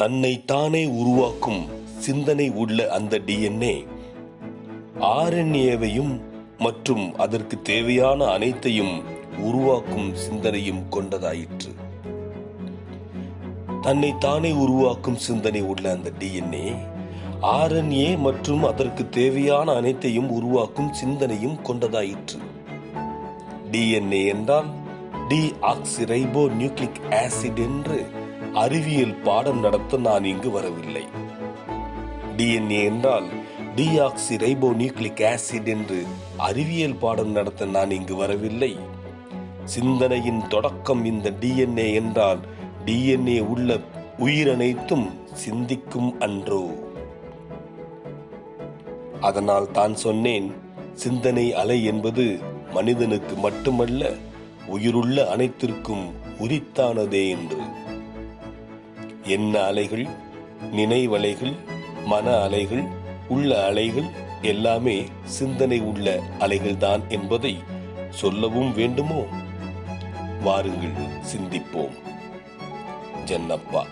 தன்னை தானே உருவாக்கும் சிந்தனை உள்ள அந்த டிஎன்ஏ ஆர்என்ஏவையும் மற்றும் அதற்கு தேவையான அனைத்தையும் உருவாக்கும் சிந்தனையும் கொண்டதாயிற்று. தன்னை தானே உருவாக்கும் சிந்தனை உள்ள அந்த டிஎன்ஏ ஆர்என்ஏ மற்றும் அதற்கு தேவையான அனைத்தையும் உருவாக்கும் சிந்தனையும் கொண்டதாயிற்று. டிஎன்ஏ என்றால் டி ஆக்சிரைபோ நியூக்ளிக் ஆசிட் என்று அறிவியல் பாடம் நடத்த நான் இங்கு வரவில்லை. டிஎன்ஏ என்றால் டிஆக்சி ரைபோ நியூக்ளிக் ஆசிட் என்று அறிவியல் பாடம் நடத்த நான் இங்கு வரவில்லை. சிந்தனையின் தொடக்கம் இந்த டிஎன்ஏ என்றால் டிஎன்ஏ உள்ள உயிரனைத்தும் சிந்திக்கும் அன்றோ. அதனால் தான் சொன்னேன் சிந்தனை அலை என்பது மனிதனுக்கு மட்டுமல்ல உயிருள்ள அனைத்திற்கும் உரித்தானதே என்று. என்ன அலைகள் நினைவலைகள் மன அலைகள் உள்ள அலைகள் எல்லாமே சிந்தனை உள்ள அலைகள்தான் என்பதை சொல்லவும் வேண்டுமோ? வாருங்கள் சிந்திப்போம். ஜன்னப்பா.